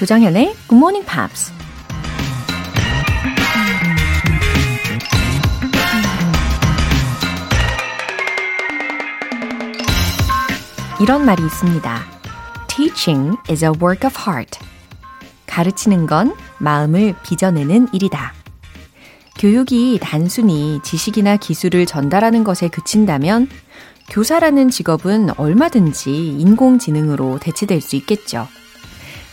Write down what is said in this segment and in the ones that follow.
조정현의 Good Morning Pops. 이런 말이 있습니다. Teaching is a work of heart. 가르치는 건 마음을 빚어내는 일이다. 교육이 단순히 지식이나 기술을 전달하는 것에 그친다면 교사라는 직업은 얼마든지 인공지능으로 대체될 수 있겠죠.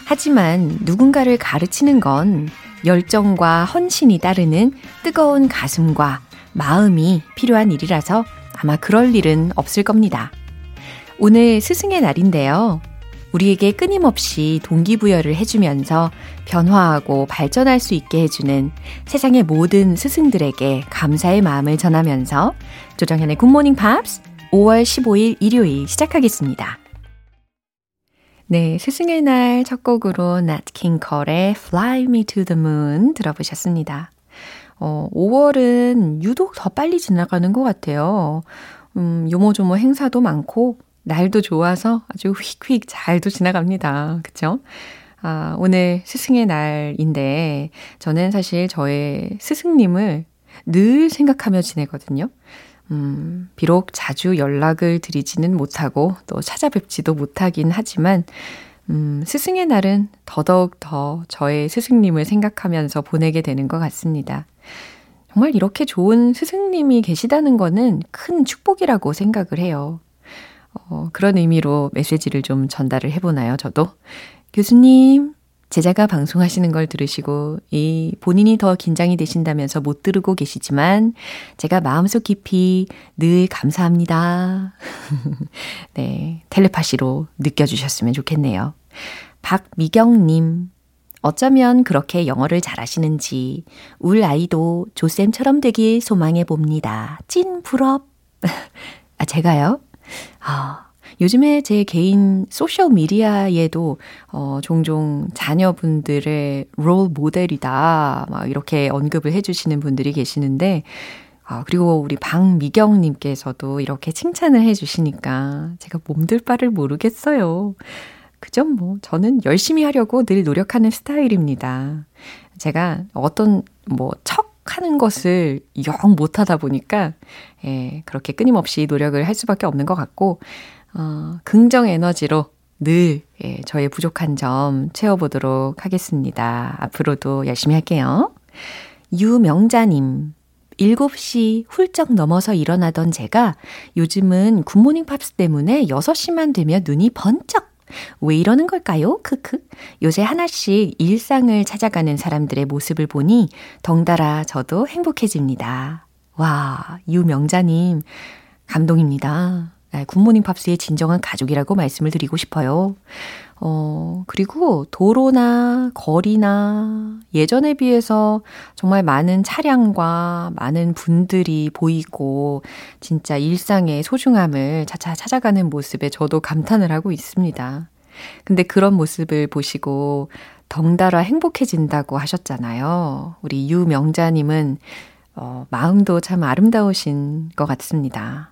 하지만 누군가를 가르치는 건 열정과 헌신이 따르는 뜨거운 가슴과 마음이 필요한 일이라서 아마 그럴 일은 없을 겁니다. 오늘 스승의 날인데요. 우리에게 끊임없이 동기부여를 해주면서 변화하고 발전할 수 있게 해주는 세상의 모든 스승들에게 감사의 마음을 전하면서 조정현의 굿모닝 팝스 5월 15일 일요일 시작하겠습니다. 네, 스승의 날 첫 곡으로 King Cole의 Fly Me to the Moon 들어보셨습니다. 어, 5월은 유독 더 빨리 지나가는 것 같아요. 음, 요모조모 행사도 많고, 날도 좋아서 아주 휙휙 잘도 지나갑니다. 그쵸? 아, 오늘 스승의 날인데, 저는 사실 저의 스승님을 늘 생각하며 지내거든요. 음, 비록 자주 연락을 드리지는 못하고 또 찾아뵙지도 못하긴 하지만, 음, 스승의 날은 더더욱 더 저의 스승님을 생각하면서 보내게 되는 것 같습니다. 정말 이렇게 좋은 스승님이 계시다는 거는 큰 축복이라고 생각을 해요. 어, 그런 의미로 메시지를 좀 전달을 해보나요, 저도? 교수님, 제자가 방송하시는 걸 들으시고 이 본인이 더 긴장이 되신다면서 못 들으고 계시지만 제가 마음속 깊이 늘 감사합니다. 네, 텔레파시로 느껴주셨으면 좋겠네요. 박미경님, 어쩌면 그렇게 영어를 잘하시는지 울 아이도 조쌤처럼 되길 소망해 봅니다. 찐 부럽. 아, 제가요? 아, 요즘에 제 개인 소셜 미디어에도 어, 종종 자녀분들의 롤 모델이다. 막 이렇게 언급을 해주시는 분들이 계시는데, 아, 그리고 우리 박미경님께서도 이렇게 칭찬을 해주시니까 제가 몸둘 바를 모르겠어요. 그죠? 뭐, 저는 열심히 하려고 늘 노력하는 스타일입니다. 제가 어떤, 뭐, 척 하는 것을 영 못하다 보니까, 예, 그렇게 끊임없이 노력을 할 수밖에 없는 것 같고, 어, 긍정 에너지로 늘 예, 저의 부족한 점 채워보도록 하겠습니다. 앞으로도 열심히 할게요. 유명자님. 7시 훌쩍 넘어서 일어나던 제가 요즘은 굿모닝 팝스 때문에 6시만 되면 눈이 번쩍 왜 이러는 걸까요? 크크. 요새 하나씩 일상을 찾아가는 사람들의 모습을 보니 덩달아 저도 행복해집니다. 와, 유명자님, 감동입니다. 네, 굿모닝 팝스의 진정한 가족이라고 말씀을 드리고 싶어요. 어, 그리고 도로나 거리나 예전에 비해서 정말 많은 차량과 많은 분들이 보이고 진짜 일상의 소중함을 차차 찾아가는 모습에 저도 감탄을 하고 있습니다. 근데 그런 모습을 보시고 덩달아 행복해진다고 하셨잖아요. 우리 유명자님은 어, 마음도 참 아름다우신 것 같습니다.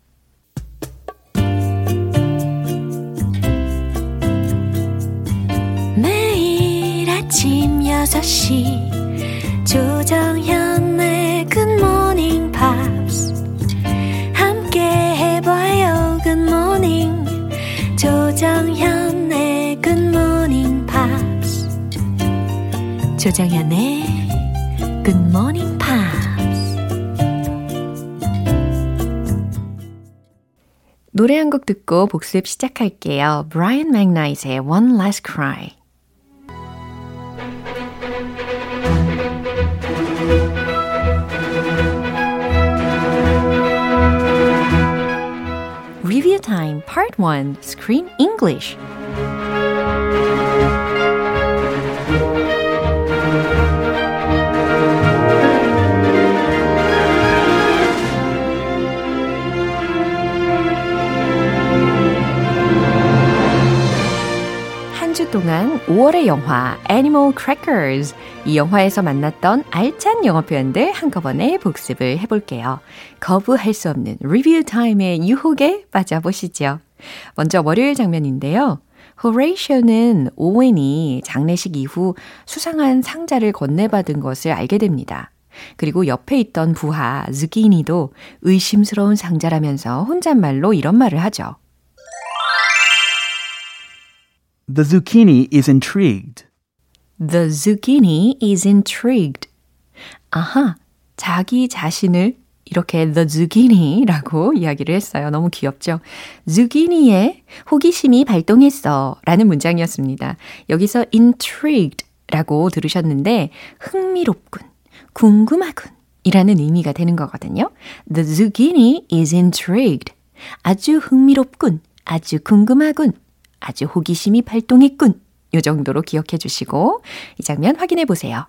아침 6시 조정현의 굿모닝 팝스 함께 해봐요 굿모닝 조정현의 굿모닝 팝스 조정현의 굿모닝 팝스 노래 한 곡 듣고 복습 시작할게요. 브라이언 맥나이트의 One Last Cry Time Part 1 Screen English 동안 5월의 영화 Animal Crackers 이 영화에서 만났던 알찬 영어 표현들 한꺼번에 복습을 해볼게요. 거부할 수 없는 리뷰 타임의 유혹에 빠져보시죠. 먼저 월요일 장면인데요. 호레이쇼는 오웬이 장례식 이후 수상한 상자를 건네받은 것을 알게 됩니다. 그리고 옆에 있던 부하ズ기니도 의심스러운 상자라면서 혼잣말로 이런 말을 하죠. The zucchini is intrigued. The zucchini is intrigued. 아하, 자기 자신을 이렇게 the zucchini라고 이야기를 했어요. 너무 귀엽죠? zucchini에 호기심이 발동했어 라는 문장이었습니다. 여기서 intrigued 라고 들으셨는데 흥미롭군, 궁금하군 이라는 의미가 되는 거거든요. The zucchini is intrigued. 아주 흥미롭군, 아주 궁금하군, 아주 호기심이 발동했군. 요 정도로 기억해 주시고 이 장면 확인해 보세요.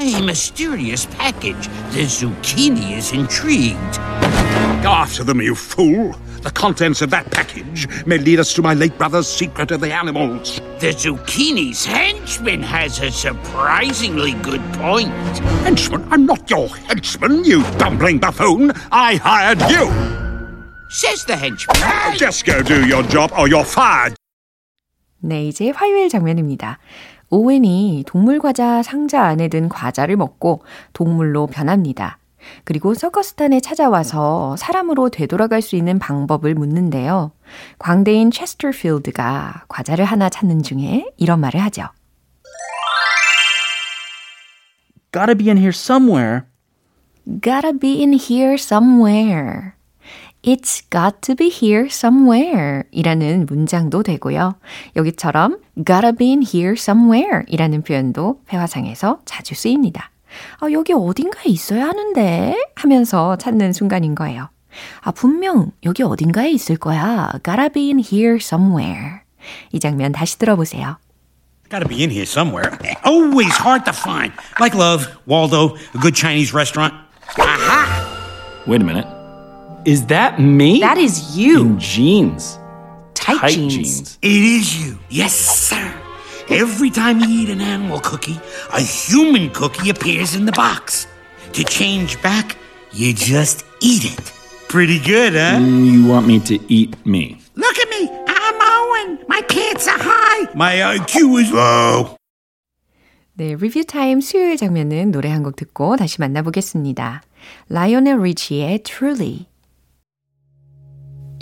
A mysterious package. The zucchini is intrigued. Go after them, you fool! The contents of that package may lead us to my late brother's secret of the animals. The zucchini's henchman has a surprisingly good point. Henchman? I'm not your henchman, you dumpling buffoon! I hired you! Says the henchman. Just go do your job or you're fired! 네, 이제 화요일 장면입니다. 오웬이 동물 과자 상자 안에 든 과자를 먹고 동물로 변합니다. 그리고 서커스탄에 찾아와서 사람으로 되돌아갈 수 있는 방법을 묻는데요. 광대인 체스터필드가 과자를 하나 찾는 중에 이런 말을 하죠. Gotta be in here somewhere. Gotta be in here somewhere. It's got to be here somewhere 이라는 문장도 되고요. 여기처럼 gotta be in here somewhere 이라는 표현도 회화상에서 자주 쓰입니다. 아, 여기 어딘가에 있어야 하는데 하면서 찾는 순간인 거예요. 아, 분명 여기 어딘가에 있을 거야. Gotta be in here somewhere. 이 장면 다시 들어보세요. Gotta be in here somewhere. Always hard to find. Like love, Waldo, a good Chinese restaurant. Wait a minute. Is that me? That is you. In jeans. Tight, Tight jeans. jeans. It is you. Yes, sir. Every time you eat an animal cookie, a human cookie appears in the box. To change back, you just eat it. Pretty good, huh? Mm, You want me to eat me? Look at me. I'm Owen. My pants are high. My IQ is low. 네, 리뷰 타임 수요일 장면은 노래 한 곡 듣고 다시 만나보겠습니다. 라이오넬 리치의 Truly.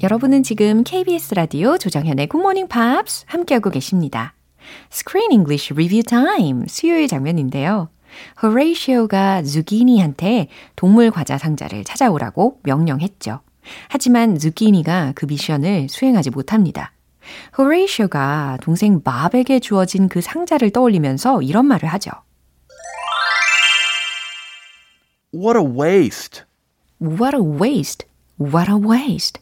여러분은 지금 KBS 라디오 조정현의 Good Morning Pops 함께하고 계십니다. Screen English Review Time 수요일 장면인데요. 호레이시오가 zucchini한테 동물 과자 상자를 찾아오라고 명령했죠. 하지만 zucchini가 그 미션을 수행하지 못합니다. 호레이시오가 동생 밥에게 주어진 그 상자를 떠올리면서 이런 말을 하죠. What a waste. What a waste. What a waste.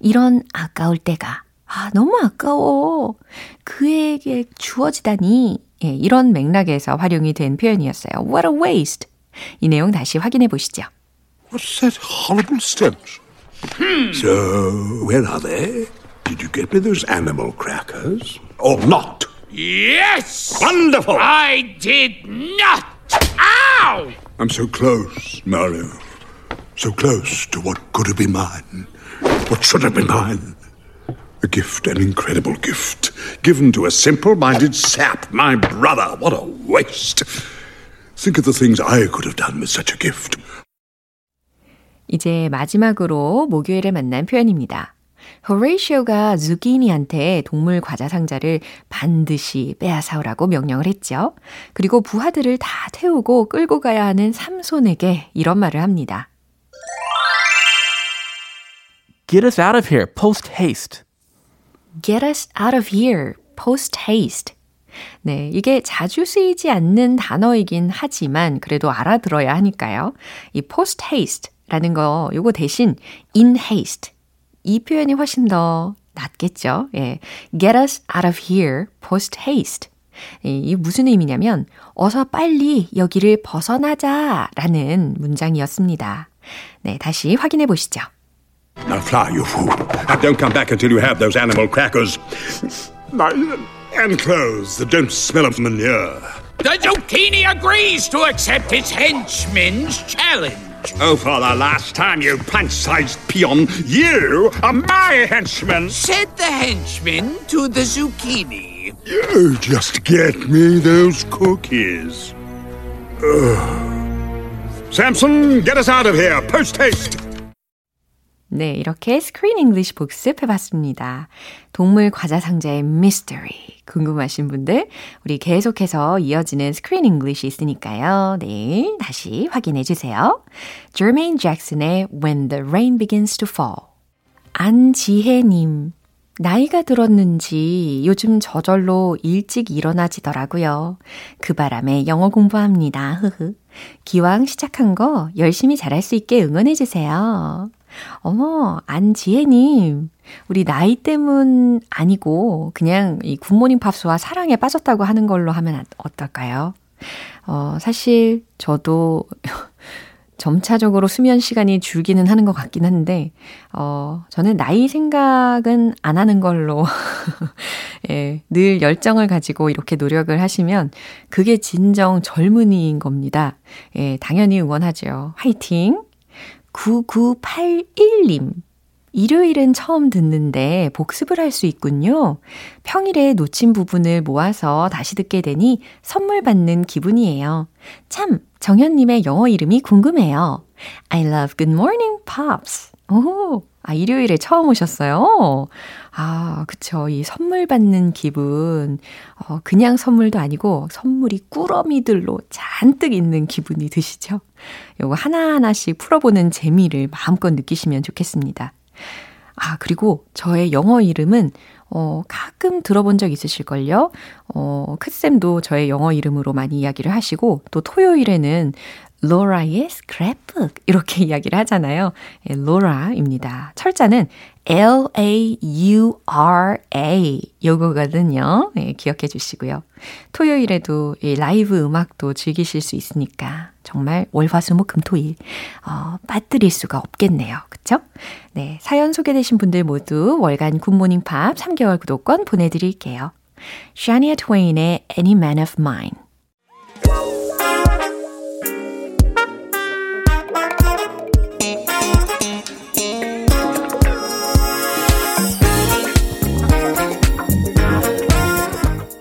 이런 아까울 때가 아, 너무 아까워. 그에게 주어지다니. 예, 이런 맥락에서 활용이 된 표현이었어요. What a waste. 이 내용 다시 확인해 보시죠. What's that horrible stench? So, where are they? Did you get me those animal crackers? Or not? Yes. Wonderful! I did not. Ow! I'm so close, Mario. So close to what could have been mine. What should have been mine. A gift, an incredible gift, given to a simple minded sap, my brother. What a waste. Think of the things I could have done with such a gift. 이제 마지막으로 목요일에 만난 표현입니다. 호레이시오가 zucchini한테 동물 과자 상자를 반드시 빼앗아오라고 명령을 했죠. 그리고 부하들을 다 태우고 끌고 가야 하는 삼손에게 이런 말을 합니다. Get us out of here, post haste. Get us out of here, post haste. 네, 이게 자주 쓰이지 않는 단어이긴 하지만 그래도 알아들어야 하니까요. 이 post haste라는 거 요거 대신 in haste 이 표현이 훨씬 더 낫겠죠. 예. Get us out of here, post haste. 이 무슨 의미냐면 어서 빨리 여기를 벗어나자라는 문장이었습니다. 네, 다시 확인해 보시죠. Now fly, you fool. And don't come back until you have those animal crackers. And clothes that don't smell of manure. The zucchini agrees to accept its henchman's challenge. Oh, for the last time, you pint-sized peon, you are my henchman. Said the henchman to the zucchini. You just get me those cookies. Ugh. Samson, get us out of here, post haste. 네, 이렇게 스크린 잉글리시 복습해 봤습니다. 동물 과자 상자의 미스터리 궁금하신 분들 우리 계속해서 이어지는 스크린 잉글리시 있으니까요. 네, 다시 확인해 주세요. Jermaine Jackson의 When the Rain Begins to Fall 안지혜 님 나이가 들었는지 요즘 저절로 일찍 일어나지더라고요. 그 바람에 영어 공부합니다. 흐흐. 기왕 시작한 거 열심히 잘할 수 있게 응원해 주세요. 어머, 안지혜님. 우리 나이 때문 아니고, 그냥 이 굿모닝 팝스와 사랑에 빠졌다고 하는 걸로 하면 어떨까요? 어, 사실 저도 점차적으로 수면 시간이 줄기는 하는 것 같긴 한데, 어, 저는 나이 생각은 안 하는 걸로, 예, 늘 열정을 가지고 이렇게 노력을 하시면 그게 진정 젊은이인 겁니다. 예, 당연히 응원하죠. 화이팅! 9981님. 일요일은 처음 듣는데 복습을 할 수 있군요. 평일에 놓친 부분을 모아서 다시 듣게 되니 선물 받는 기분이에요. 참, 정현님의 영어 이름이 궁금해요. I love good morning, pops. 오, 아, 일요일에 처음 오셨어요? 아, 그쵸. 이 선물 받는 기분. 어, 그냥 선물도 아니고 선물이 꾸러미들로 잔뜩 있는 기분이 드시죠? 요거 하나하나씩 풀어보는 재미를 마음껏 느끼시면 좋겠습니다. 아, 그리고 저의 영어 이름은 어, 가끔 들어본 적 있으실걸요? 어, 크쌤도 저의 영어 이름으로 많이 이야기를 하시고, 또 토요일에는 로라의 스크랩북 이렇게 이야기를 하잖아요. 예, 로라입니다. 철자는 L-A-U-R-A 요거거든요. 예, 기억해 주시고요. 토요일에도 이 라이브 음악도 즐기실 수 있으니까 정말 월화수목금토일 어, 빠뜨릴 수가 없겠네요. 그쵸? 네, 사연 소개되신 분들 모두 월간 굿모닝 팝 3개월 구독권 보내 드릴게요. 샤니아 트웨인의 Any Man of Mine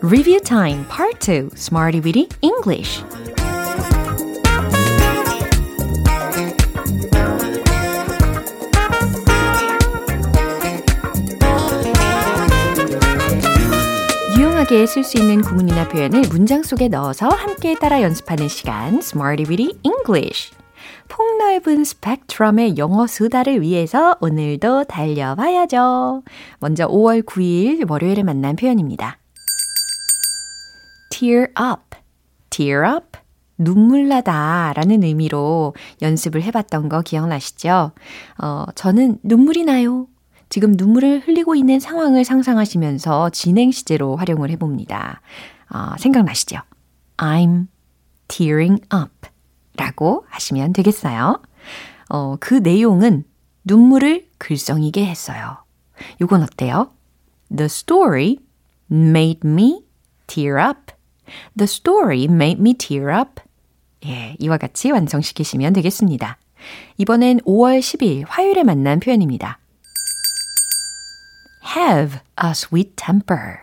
Review Time Part 2 Smarty Weedy English 유용하게 쓸 수 있는 구문이나 표현을 문장 속에 넣어서 함께 따라 연습하는 시간 Smarty Weedy English 폭넓은 스펙트럼의 영어 수다를 위해서 오늘도 달려봐야죠. 먼저 5월 9일 월요일에 만난 표현입니다. Tear up, tear up, 눈물 나다 라는 의미로 연습을 해봤던 거 기억나시죠? 어, 저는 눈물이 나요. 지금 눈물을 흘리고 있는 상황을 상상하시면서 진행 시제로 활용을 해봅니다. 어, 생각나시죠? I'm tearing up 라고 하시면 되겠어요. 어, 그 내용은 눈물을 글썽이게 했어요. 요건 어때요? The story made me tear up. The story made me tear up. 예, 이와 같이 완성시키시면 되겠습니다. 이번엔 5월 10일 화요일에 만난 표현입니다. have a sweet temper.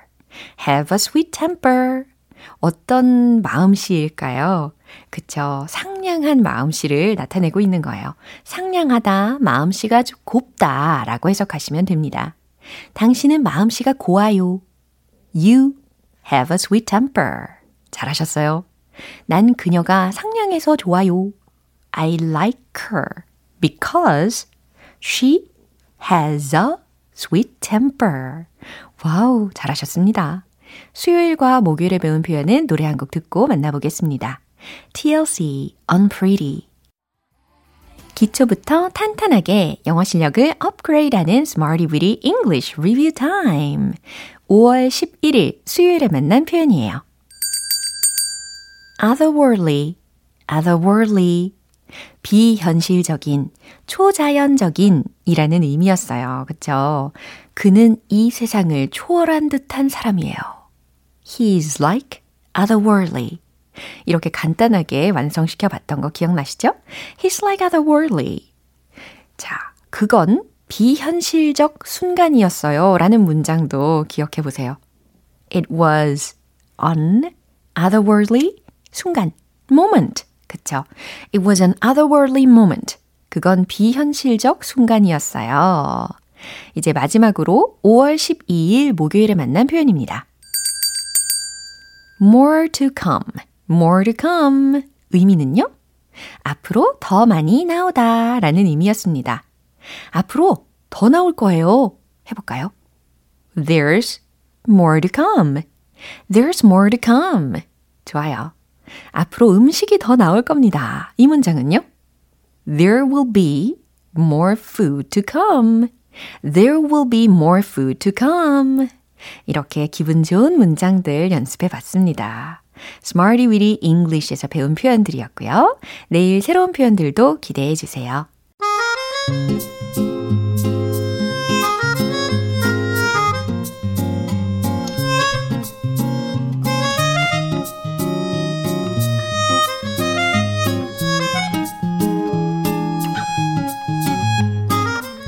have a sweet temper. 어떤 마음씨일까요? 그쵸. 상냥한 마음씨를 나타내고 있는 거예요. 상냥하다, 마음씨가 좀 곱다 라고 해석하시면 됩니다. 당신은 마음씨가 고와요. You have a sweet temper. 잘하셨어요. 난 그녀가 상냥해서 좋아요. I like her because she has a sweet temper. 와우, 잘하셨습니다. 수요일과 목요일에 배운 표현은 노래 한 곡 듣고 만나보겠습니다. TLC, Unpretty. 기초부터 탄탄하게 영어 실력을 업그레이드하는 Smarty Weedy English Review Time. 5월 11일 수요일에 만난 표현이에요. Otherworldly, otherworldly. 비현실적인, 초자연적인 이라는 의미였어요. 그쵸? 그는 이 세상을 초월한 듯한 사람이에요. He's like otherworldly. 이렇게 간단하게 완성시켜 봤던 거 기억나시죠? He's like otherworldly. 자, 그건 비현실적 순간이었어요. 라는 문장도 기억해 보세요. It was an otherworldly 순간, moment. 그쵸? It was an otherworldly moment. 그건 비현실적 순간이었어요. 이제 마지막으로 5월 12일 목요일에 만난 표현입니다. more to come, more to come. 의미는요? 앞으로 더 많이 나오다 라는 의미였습니다. 앞으로 더 나올 거예요. 해볼까요? There's more to come. There's more to come. 좋아요. 앞으로 음식이 더 나올 겁니다. 이 문장은요? There will be more food to come. There will be more food to come. 이렇게 기분 좋은 문장들 연습해 봤습니다. Smarty Weedy English에서 배운 표현들이었고요. 내일 새로운 표현들도 기대해 주세요.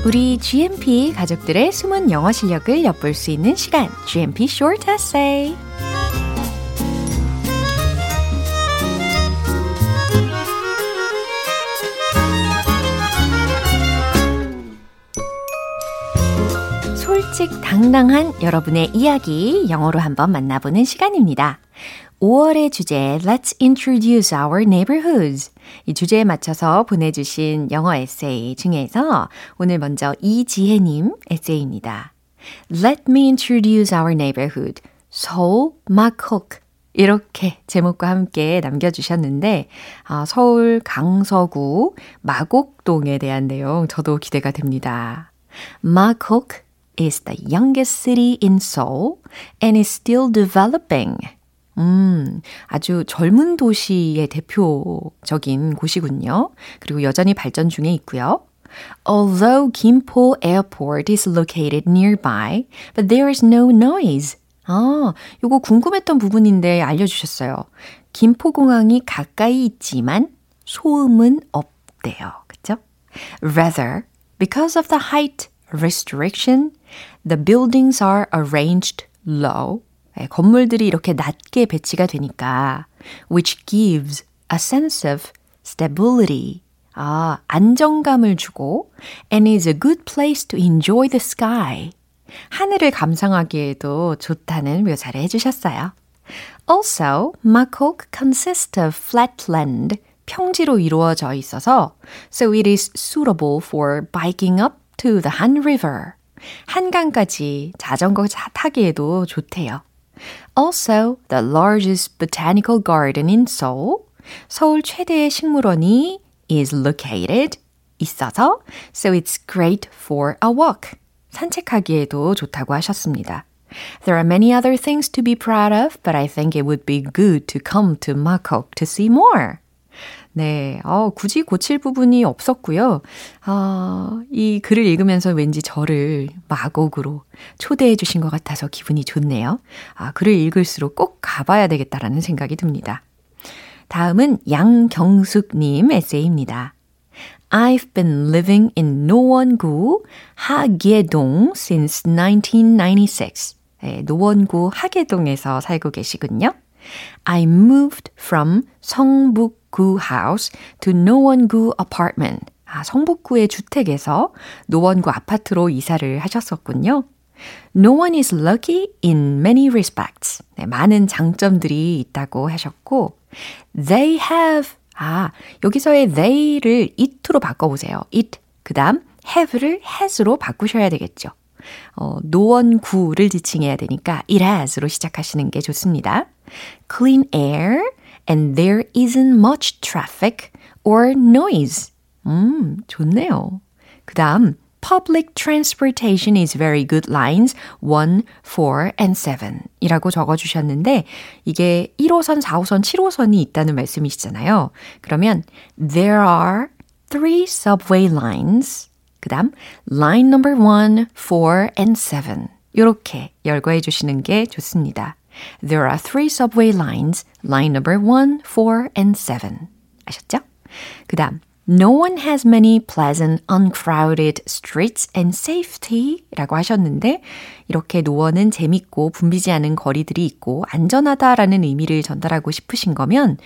우리 GMP 가족들의 숨은 영어 실력을 엿볼 수 있는 시간, GMP Short Essay. 솔직 당당한 여러분의 이야기 영어로 한번 만나보는 시간입니다. 5월의 주제 Let's introduce our neighborhoods. 이 주제에 맞춰서 보내주신 영어 에세이 중에서 오늘 먼저 이지혜님 에세이입니다. Let me introduce our neighborhood. 서울 마콕. 이렇게 제목과 함께 남겨주셨는데 아, 서울 강서구 마곡동에 대한 내용 저도 기대가 됩니다. 마콕 is the youngest city in Seoul and is still developing. 음, 아주 젊은 도시의 대표적인 곳이군요. 그리고 여전히 발전 중에 있고요. Although Gimpo Airport is located nearby, but there is no noise. 아, 요거 궁금했던 부분인데 알려주셨어요. 김포공항이 가까이 있지만 소음은 없대요. 그쵸? Rather, because of the height restriction, the buildings are arranged low 건물들이 이렇게 낮게 배치가 되니까 which gives a sense of stability. 아, 안정감을 주고 and is a good place to enjoy the sky. 하늘을 감상하기에도 좋다는 묘사를 해주셨어요. Also, Makok consists of flat land, 평지로 이루어져 있어서 so it is suitable for biking up to the Han River. 한강까지 자전거 타기에도 좋대요. Also, the largest botanical garden in Seoul, 서울 최대의 식물원이 is located, 있어서, so it's great for a walk. 산책하기에도 좋다고 하셨습니다. There are many other things to be proud of, but I think it would be good to come to Makok to see more. 네, 어, 굳이 고칠 부분이 없었고요. 어, 이 글을 읽으면서 왠지 저를 마곡으로 초대해 주신 것 같아서 기분이 좋네요. 아, 글을 읽을수록 꼭 가봐야 되겠다라는 생각이 듭니다. 다음은 양경숙님 에세이입니다. I've been living in 노원구 하계동 since 1996. 네, 노원구 하계동에서 살고 계시군요. I moved from 성북구 house to 노원구 apartment. 아, 성북구의 주택에서 노원구 아파트로 이사를 하셨었군요. No one is lucky in many respects. 네, 많은 장점들이 있다고 하셨고, they have. 아, 여기서의 they를 it로 바꿔보세요. it. 그 다음 have를 has로 바꾸셔야 되겠죠. 어, 노원구를 지칭해야 되니까 it has로 시작하시는 게 좋습니다. Clean air and there isn't much traffic or noise. 음, 좋네요. 그 다음 Public transportation is very good lines 1, 4, and 7 이라고 적어주셨는데 이게 1호선, 4호선, 7호선이 있다는 말씀이시잖아요. 그러면 There are three subway lines 그 다음 line number 1, 4, and 7 이렇게 열거해 주시는 게 좋습니다. There are three subway lines, line number 1, 4, and 7. 아셨죠? 그 다음, No one has many pleasant, uncrowded streets and safety 라고 하셨는데, 이렇게 노원은 재밌고 붐비지 않은 거리들이 있고 안전하다라는 의미를 전달하고 싶으신 거면,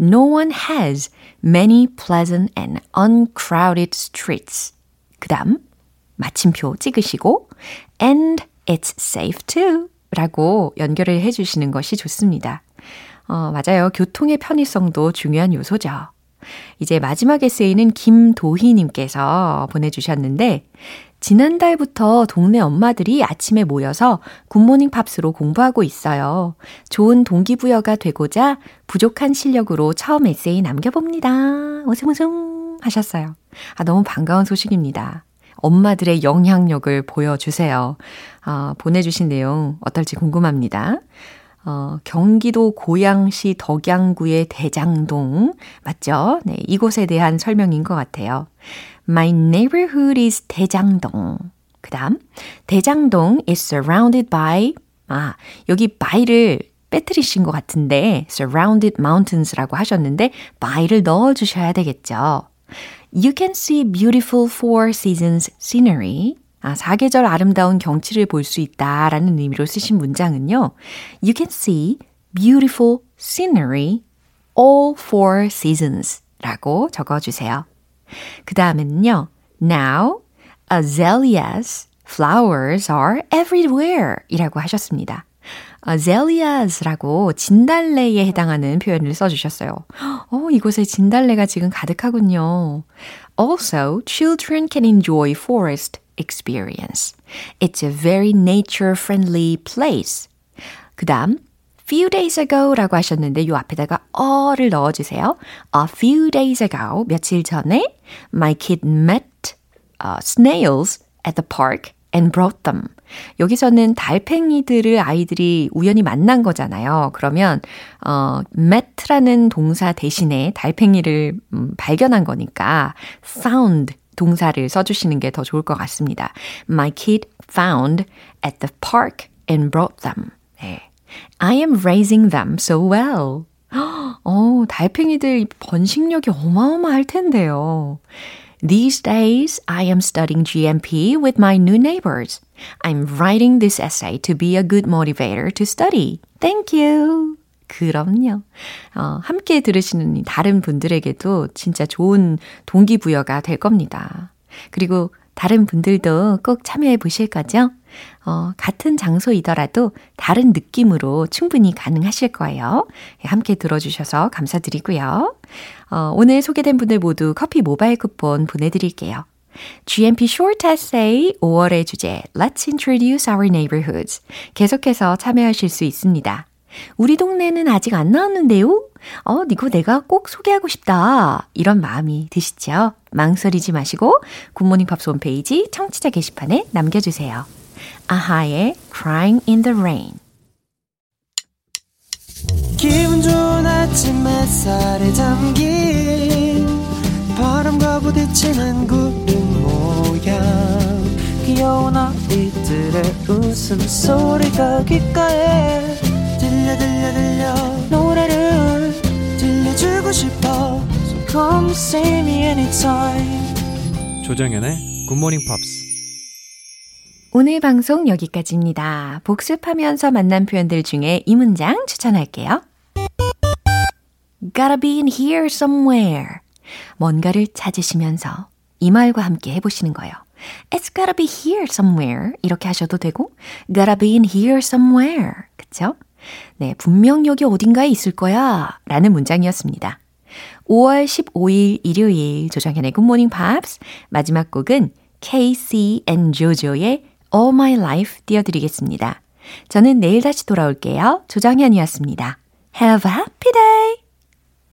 No one has many pleasant and uncrowded streets. 그 다음, 마침표 찍으시고, and it's safe too. 라고 연결을 해주시는 것이 좋습니다. 어, 맞아요. 교통의 편의성도 중요한 요소죠. 이제 마지막 에세이는 김도희님께서 보내주셨는데, 지난달부터 동네 엄마들이 아침에 모여서 굿모닝 팝스로 공부하고 있어요. 좋은 동기부여가 되고자 부족한 실력으로 처음 에세이 남겨봅니다. 웃음 하셨어요. 아, 너무 반가운 소식입니다. 엄마들의 영향력을 보여주세요. 어, 보내주신 내용 어떨지 궁금합니다. 어, 경기도 고양시 덕양구의 대장동 맞죠? 네, 이곳에 대한 설명인 것 같아요. My neighborhood is 대장동. 그 다음, 대장동 is surrounded by, 아, 여기 by를 빼뜨리신 것 같은데, surrounded mountains라고 하셨는데, by를 넣어주셔야 되겠죠. You can see beautiful four seasons scenery. 아, 사계절 아름다운 경치를 볼 수 있다 라는 의미로 쓰신 문장은요. You can see beautiful scenery all four seasons 라고 적어주세요. 그 다음에는요. Now, azaleas, flowers are everywhere 이라고 하셨습니다. Azaleas라고 진달래에 해당하는 표현을 써주셨어요. 어, 이곳에 진달래가 지금 가득하군요. Also, children can enjoy forest experience. It's a very nature-friendly place. 그 다음, few days ago 라고 하셨는데 이 앞에다가 어를 넣어주세요. A few days ago, 며칠 전에 my kid met uh, snails at the park and brought them. 여기서는 달팽이들을 아이들이 우연히 만난 거잖아요. 그러면 어 met라는 동사 대신에 달팽이를 음, 발견한 거니까 found 동사를 써주시는 게 더 좋을 것 같습니다. My kid found at the park and brought them. 네. I am raising them so well. 어, 달팽이들 번식력이 어마어마할 텐데요. These days, I am studying GMP with my new neighbors. I'm writing this essay to be a good motivator to study. Thank you. 그럼요. 어, 함께 들으시는 다른 분들에게도 진짜 좋은 동기부여가 될 겁니다. 그리고 다른 분들도 꼭 참여해 보실 거죠? 어, 같은 장소이더라도 다른 느낌으로 충분히 가능하실 거예요. 함께 들어주셔서 감사드리고요. 어, 오늘 소개된 분들 모두 커피 모바일 쿠폰 보내드릴게요. GMP Short Essay 5월의 주제 Let's Introduce Our Neighborhoods 계속해서 참여하실 수 있습니다. 우리 동네는 아직 안 나왔는데요? 어, 이거 내가 꼭 소개하고 싶다. 이런 마음이 드시죠? 망설이지 마시고 굿모닝 팝스 홈페이지 청취자 게시판에 남겨주세요. 아하의 Crying in the Rain 기분 좋은 아침 햇살에 담긴 바람과 부딪히는 구름 모양 귀여운 아이들의 웃음소리가 귓가에 들려 들려 들려 노래를 들려주고 싶어 So come see me anytime 조정연의 굿모닝 팝스 오늘 방송 여기까지입니다. 복습하면서 만난 표현들 중에 이 문장 추천할게요. Gotta be in here somewhere. 뭔가를 찾으시면서 이 말과 함께 해보시는 거예요. It's gotta be here somewhere. 이렇게 하셔도 되고, gotta be in here somewhere. 그쵸? 네, 분명 여기 어딘가에 있을 거야. 라는 문장이었습니다. 5월 15일 일요일 조정현의 굿모닝 팝스 마지막 곡은 KC and 조조의 All My Life 띄워드리겠습니다. 저는 내일 다시 돌아올게요. 조정현이었습니다. Have a happy day!